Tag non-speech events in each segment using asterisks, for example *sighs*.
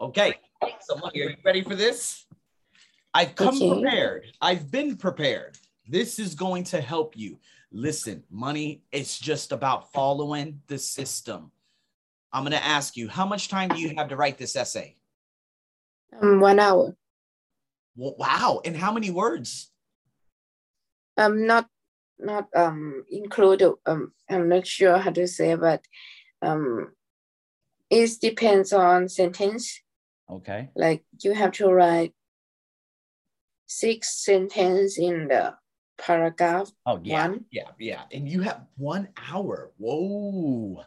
Okay, so are you ready for this? I've come Okay. prepared. I've been prepared. This is going to help you. Listen, money, it's just about following the system. I'm going to ask you, how much time do you have to write this essay? Um, one hour. Wow. And how many words? Um, not not um included. Um, I'm not sure how to say, but um, it depends on sentence. Okay. Like you have to write six sentence in the paragraph. Oh, yeah. One. Yeah. Yeah. And you have one hour. Whoa.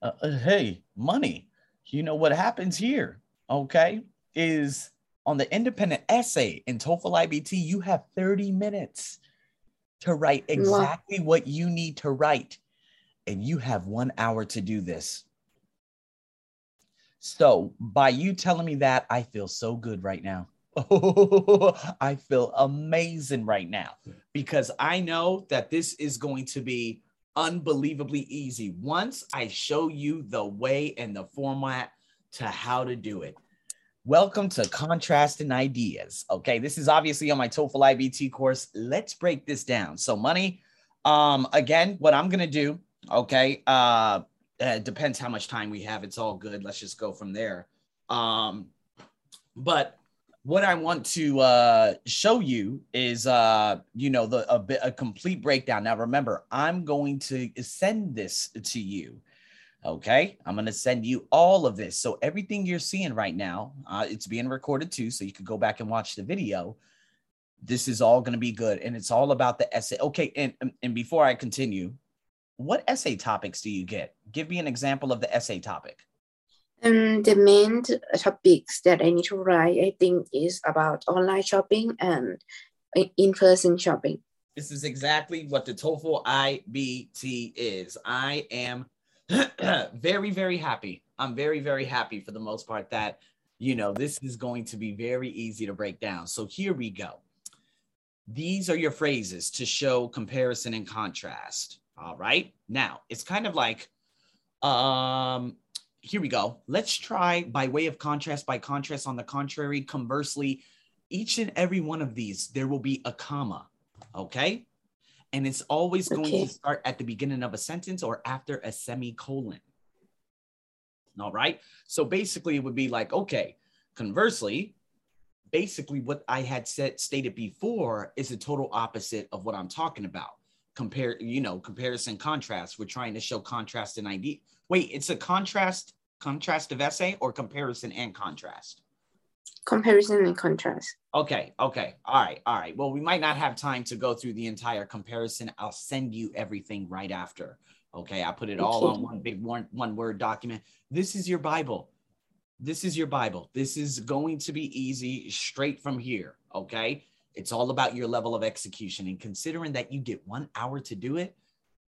Uh, uh, hey, money. You know what happens here? Okay. Is on the independent essay in TOEFL IBT, you have 30 minutes to write Wow. exactly what you need to write. And you have one hour to do this. So, by you telling me that, I feel so good right now. *laughs* I feel amazing right now because I know that this is going to be unbelievably easy once I show you the way and the format to how to do it. Welcome to Contrasting Ideas. Okay, this is obviously on my TOEFL IBT course. Let's break this down. So, money, um, again, what I'm gonna do, okay, uh, uh depends how much time we have. It's all good. Let's just go from there. Um, but what I want to uh, show you is, uh, you know, the a bit a complete breakdown. Now, remember, I'm going to send this to you. Okay, I'm going to send you all of this. So everything you're seeing right now, uh, it's being recorded too, so you could go back and watch the video. This is all going to be good, and it's all about the essay. Okay, and- and before I continue, what essay topics do you get? Give me an example of the essay topic. And the main topics that I need to write, I think, is about online shopping and uh, in person shopping. This is exactly what the TOEFL IBT is. I am *clears throat* very, very happy. I'm very, very happy for the most part that, you know, this is going to be very easy to break down. So here we go. These are your phrases to show comparison and contrast. All right. Now, it's kind of like, um, here we go. Let's try by way of contrast, by contrast, on the contrary, conversely, each and every one of these, there will be a comma. Okay. And it's always going Okay. to start at the beginning of a sentence or after a semicolon. All right. So basically, it would be like, okay, conversely, basically what I had said stated before is the total opposite of what I'm talking about. Compare, you know, comparison contrast. We're trying to show contrast and idea. Wait, it's a contrast, contrast of essay or comparison and contrast? Comparison and contrast. Okay, okay. All right, all right. Well, we might not have time to go through the entire comparison. I'll send you everything right after. Okay, I put it all Okay. on one big one one word document. This is your Bible. This is your Bible. This is going to be easy straight from here, okay? It's all about your level of execution and considering that you get 1 hour to do it.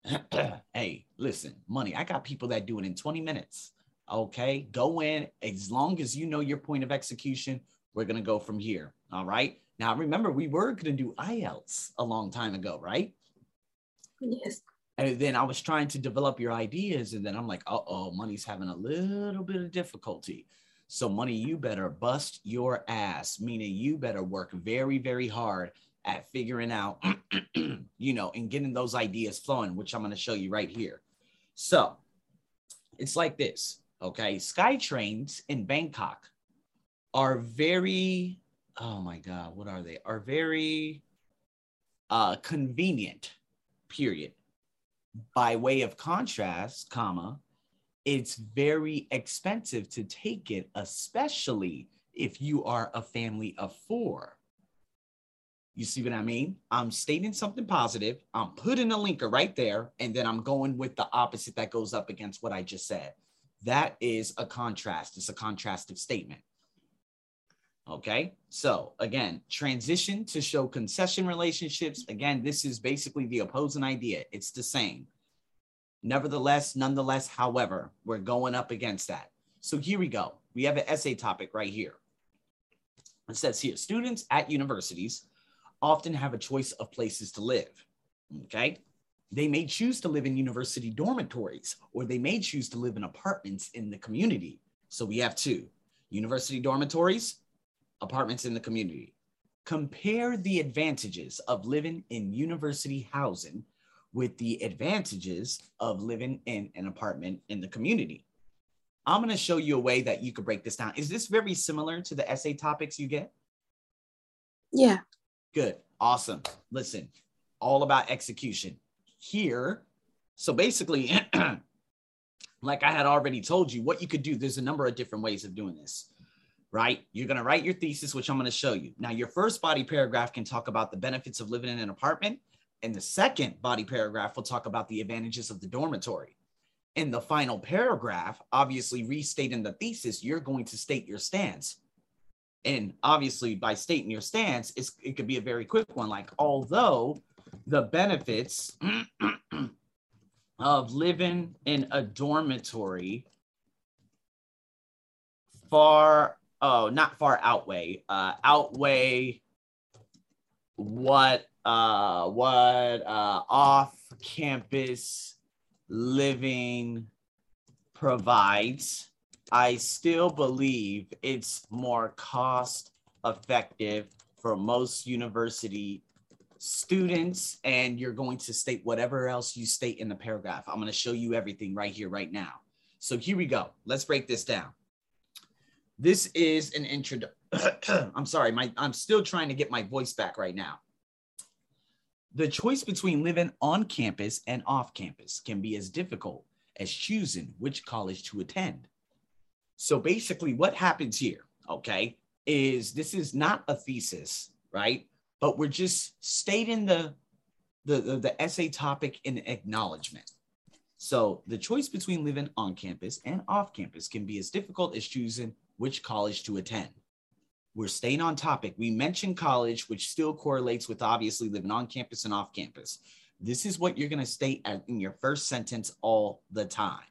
*clears throat* hey, listen, money. I got people that do it in 20 minutes. Okay, go in as long as you know your point of execution we're going to go from here. All right. Now, remember, we were going to do IELTS a long time ago, right? Yes. And then I was trying to develop your ideas. And then I'm like, uh oh, money's having a little bit of difficulty. So, money, you better bust your ass, meaning you better work very, very hard at figuring out, *clears throat* you know, and getting those ideas flowing, which I'm going to show you right here. So, it's like this. Okay. Sky trains in Bangkok are very oh my god what are they are very uh convenient period by way of contrast comma it's very expensive to take it especially if you are a family of four. You see what i mean? I'm stating something positive. I'm putting a linker right there and then i'm going with the opposite that goes up against what i just said. That is a contrast. It's a contrastive statement. Okay, so again, transition to show concession relationships. Again, this is basically the opposing idea. It's the same. Nevertheless, nonetheless, however, we're going up against that. So here we go. We have an essay topic right here. It says here students at universities often have a choice of places to live. Okay. They may choose to live in university dormitories or they may choose to live in apartments in the community. So we have two. university dormitories, apartments in the community. Compare the advantages of living in university housing with the advantages of living in an apartment in the community. I'm going to show you a way that you could break this down. Is this very similar to the essay topics you get? Yeah. Good. Awesome. Listen, all about execution. Here, so basically, *clears throat* like I had already told you, what you could do, there's a number of different ways of doing this, right? You're going to write your thesis, which I'm going to show you. Now, your first body paragraph can talk about the benefits of living in an apartment. And the second body paragraph we'll talk about the advantages of the dormitory. In the final paragraph, obviously restating the thesis, you're going to state your stance. And obviously, by stating your stance, it could be a very quick one. Like, although the benefits *clears throat* of living in a dormitory far oh not far outweigh uh outweigh what uh what uh off campus living provides i still believe it's more cost effective for most university students and you're going to state whatever else you state in the paragraph. I'm going to show you everything right here, right now. So here we go. Let's break this down. This is an intro. *clears throat* I'm sorry, my, I'm still trying to get my voice back right now. The choice between living on campus and off campus can be as difficult as choosing which college to attend. So basically, what happens here, okay, is this is not a thesis, right? but we're just stating the, the, the, the essay topic in acknowledgement. So the choice between living on campus and off campus can be as difficult as choosing which college to attend. We're staying on topic. We mentioned college, which still correlates with obviously living on campus and off campus. This is what you're going to state in your first sentence all the time.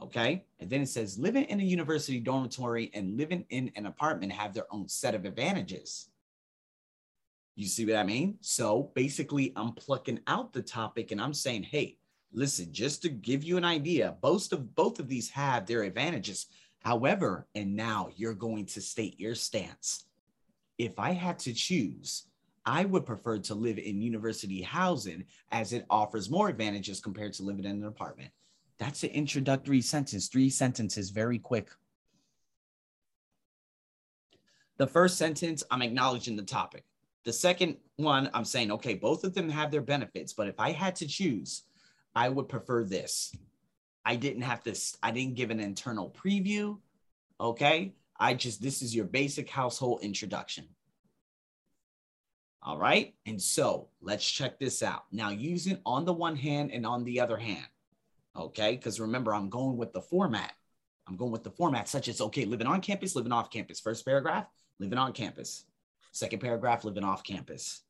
Okay. And then it says living in a university dormitory and living in an apartment have their own set of advantages. You see what I mean? So basically, I'm plucking out the topic and I'm saying, hey, listen, just to give you an idea, both of both of these have their advantages. However, and now you're going to state your stance. If I had to choose, I would prefer to live in university housing as it offers more advantages compared to living in an apartment. That's an introductory sentence, three sentences, very quick. The first sentence, I'm acknowledging the topic. The second one, I'm saying, okay, both of them have their benefits, but if I had to choose, I would prefer this. I didn't have to, I didn't give an internal preview. Okay. I just, this is your basic household introduction. All right. And so let's check this out. Now, using on the one hand and on the other hand. Okay. Because remember, I'm going with the format. I'm going with the format, such as, okay, living on campus, living off campus. First paragraph, living on campus. Second paragraph, living off campus.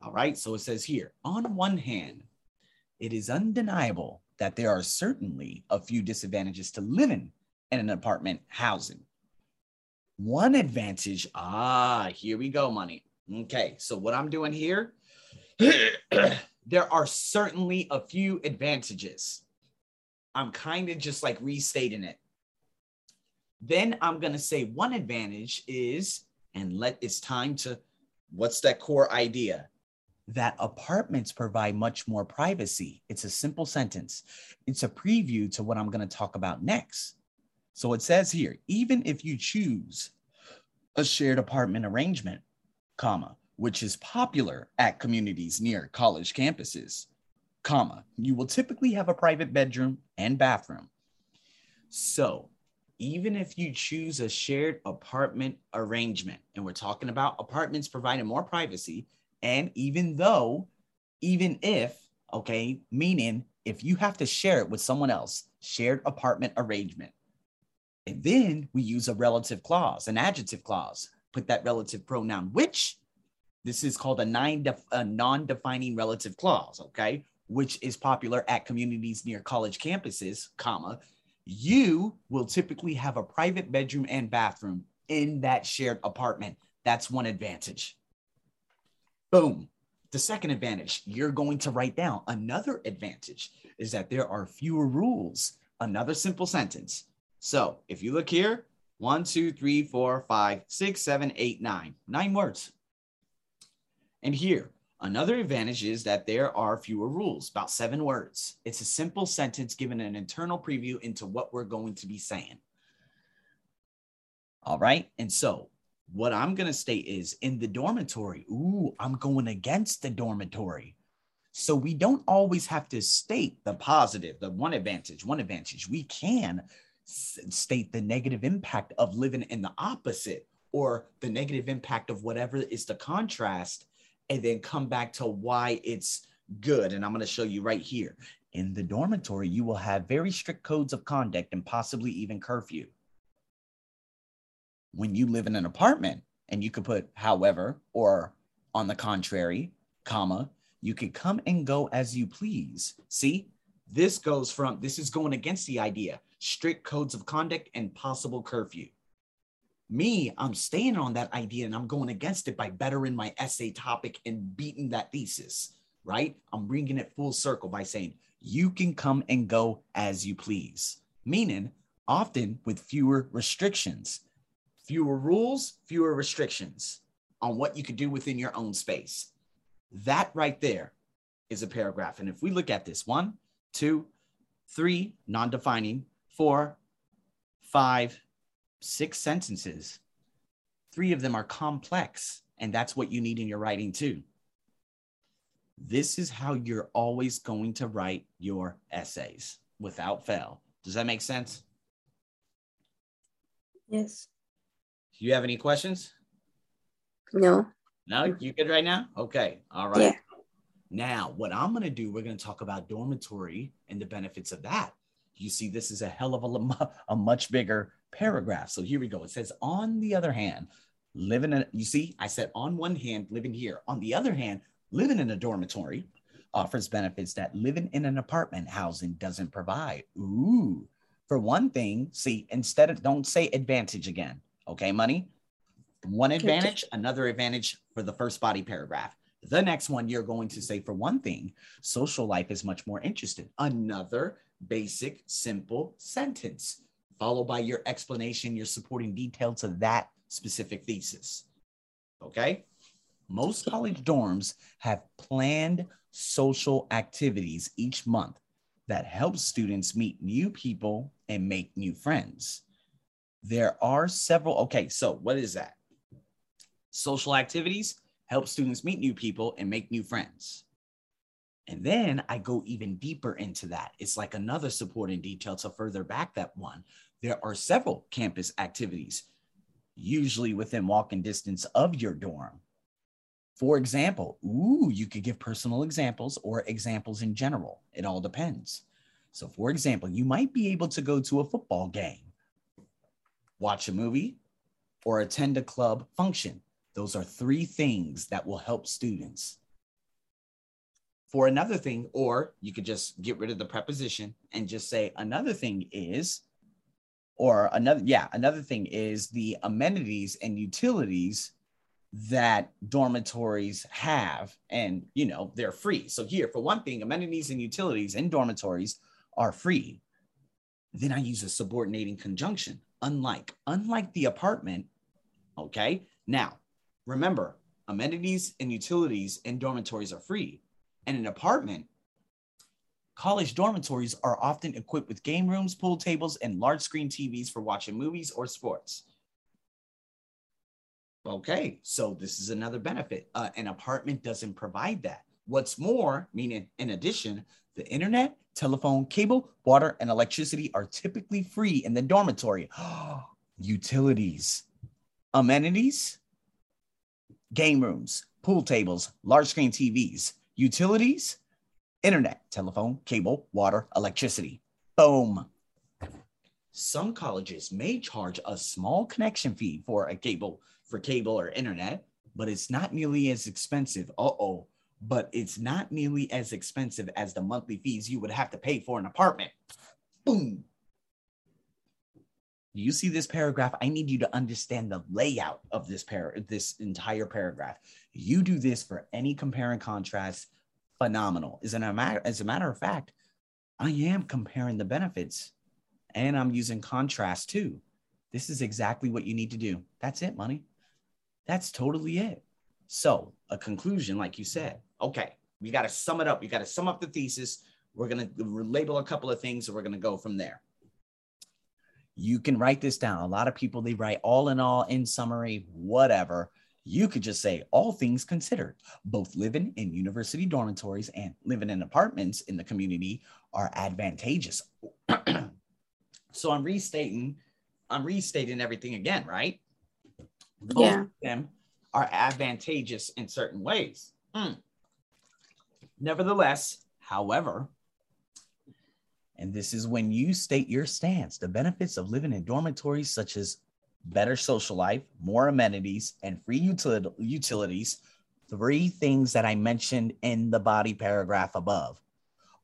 All right, so it says here on one hand, it is undeniable that there are certainly a few disadvantages to living in an apartment housing. One advantage, ah, here we go, money. Okay, so what I'm doing here, *clears throat* there are certainly a few advantages. I'm kind of just like restating it. Then I'm going to say one advantage is and let it's time to what's that core idea that apartments provide much more privacy. It's a simple sentence. It's a preview to what i'm going to talk about next. So it says here even if you choose a shared apartment arrangement comma which is popular at communities near college campuses comma you will typically have a private bedroom and bathroom. So even if you choose a shared apartment arrangement, and we're talking about apartments providing more privacy, and even though, even if, okay, meaning if you have to share it with someone else, shared apartment arrangement. And then we use a relative clause, an adjective clause, put that relative pronoun, which this is called a, a non-defining relative clause, okay? Which is popular at communities near college campuses, comma, you will typically have a private bedroom and bathroom in that shared apartment. That's one advantage. Boom. The second advantage, you're going to write down. Another advantage is that there are fewer rules. Another simple sentence. So if you look here, One, two, three, four, five, six, seven, eight, nine. Nine words. And here, another advantage is that there are fewer rules, about seven words. It's a simple sentence given an internal preview into what we're going to be saying. All right. And so what I'm going to state is in the dormitory, ooh, I'm going against the dormitory. So we don't always have to state the positive, the one advantage, one advantage. We can state the negative impact of living in the opposite or the negative impact of whatever is the contrast and then come back to why it's good. And I'm going to show you right here. In the dormitory, you will have very strict codes of conduct and possibly even curfew. When you live in an apartment, and you could put however, or on the contrary, comma, you could come and go as you please. See, this goes from, this is going against the idea strict codes of conduct and possible curfew. Me, I'm staying on that idea and I'm going against it by bettering my essay topic and beating that thesis, right? I'm bringing it full circle by saying you can come and go as you please, meaning often with fewer restrictions, fewer rules, fewer restrictions on what you could do within your own space. That right there is a paragraph. And if we look at this one, two, three, non defining, four, five, six sentences. Three of them are complex, and that's what you need in your writing too. This is how you're always going to write your essays without fail. Does that make sense? Yes. Do you have any questions? No. No, you good right now? Okay. All right. Yeah. Now, what I'm going to do, we're going to talk about dormitory and the benefits of that you see this is a hell of a, *laughs* a much bigger paragraph. So here we go. It says, on the other hand, living in, you see, I said on one hand, living here. On the other hand, living in a dormitory offers benefits that living in an apartment housing doesn't provide. Ooh, for one thing, see, instead of, don't say advantage again. Okay, money. One advantage, another advantage for the first body paragraph. The next one, you're going to say, for one thing, social life is much more interesting. Another basic, simple sentence, followed by your explanation, your supporting detail to that specific thesis. Okay? Most college dorms have planned social activities each month that help students meet new people and make new friends. There are several. Okay, so what is that? Social activities help students meet new people and make new friends. And then I go even deeper into that. It's like another supporting detail to further back that one. There are several campus activities, usually within walking distance of your dorm. For example, ooh, you could give personal examples or examples in general. It all depends. So, for example, you might be able to go to a football game, watch a movie, or attend a club function. Those are three things that will help students. For another thing, or you could just get rid of the preposition and just say another thing is, or another, yeah, another thing is the amenities and utilities that dormitories have. And you know they're free. So here for one thing amenities and utilities in dormitories are free. Then i use a subordinating conjunction unlike unlike the apartment okay now remember amenities and utilities in dormitories are free and an apartment, college dormitories are often equipped with game rooms, pool tables, and large screen TVs for watching movies or sports. Okay, so this is another benefit. Uh, an apartment doesn't provide that. What's more, meaning in addition, the internet, telephone, cable, water, and electricity are typically free in the dormitory. *gasps* Utilities, amenities, game rooms, pool tables, large screen TVs, utilities, internet, telephone, cable, water, electricity. Boom. Some colleges may charge a small connection fee for a cable for cable or internet, but it's not nearly as expensive. Uh-oh. But it's not nearly as expensive as the monthly fees you would have to pay for an apartment. Boom. You see this paragraph? I need you to understand the layout of this par- this entire paragraph. You do this for any compare and contrast, phenomenal. As a matter, as a matter of fact, I am comparing the benefits and I'm using contrast too. this is exactly what you need to do. That's it, money. That's totally it. So, a conclusion, like you said, okay, we got to sum it up. We got to sum up the thesis. We're going to label a couple of things and we're going to go from there. You can write this down. A lot of people, they write all in all, in summary, whatever. You could just say, all things considered, both living in university dormitories and living in apartments in the community are advantageous. *clears throat* so I'm restating, I'm restating everything again, right? Both yeah. of them are advantageous in certain ways. Mm. Nevertheless, however, and this is when you state your stance, the benefits of living in dormitories, such as better social life, more amenities, and free util- utilities, three things that I mentioned in the body paragraph above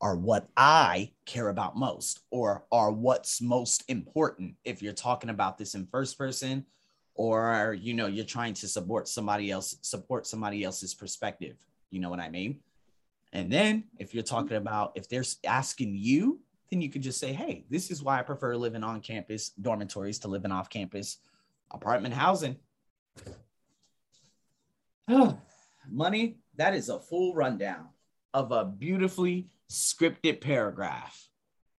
are what I care about most, or are what's most important if you're talking about this in first person, or you know you're trying to support somebody else, support somebody else's perspective. You know what I mean? And then if you're mm-hmm. talking about if they're asking you, then you could just say, hey, this is why I prefer living on campus dormitories to living off campus apartment housing. *sighs* Money, that is a full rundown of a beautifully scripted paragraph.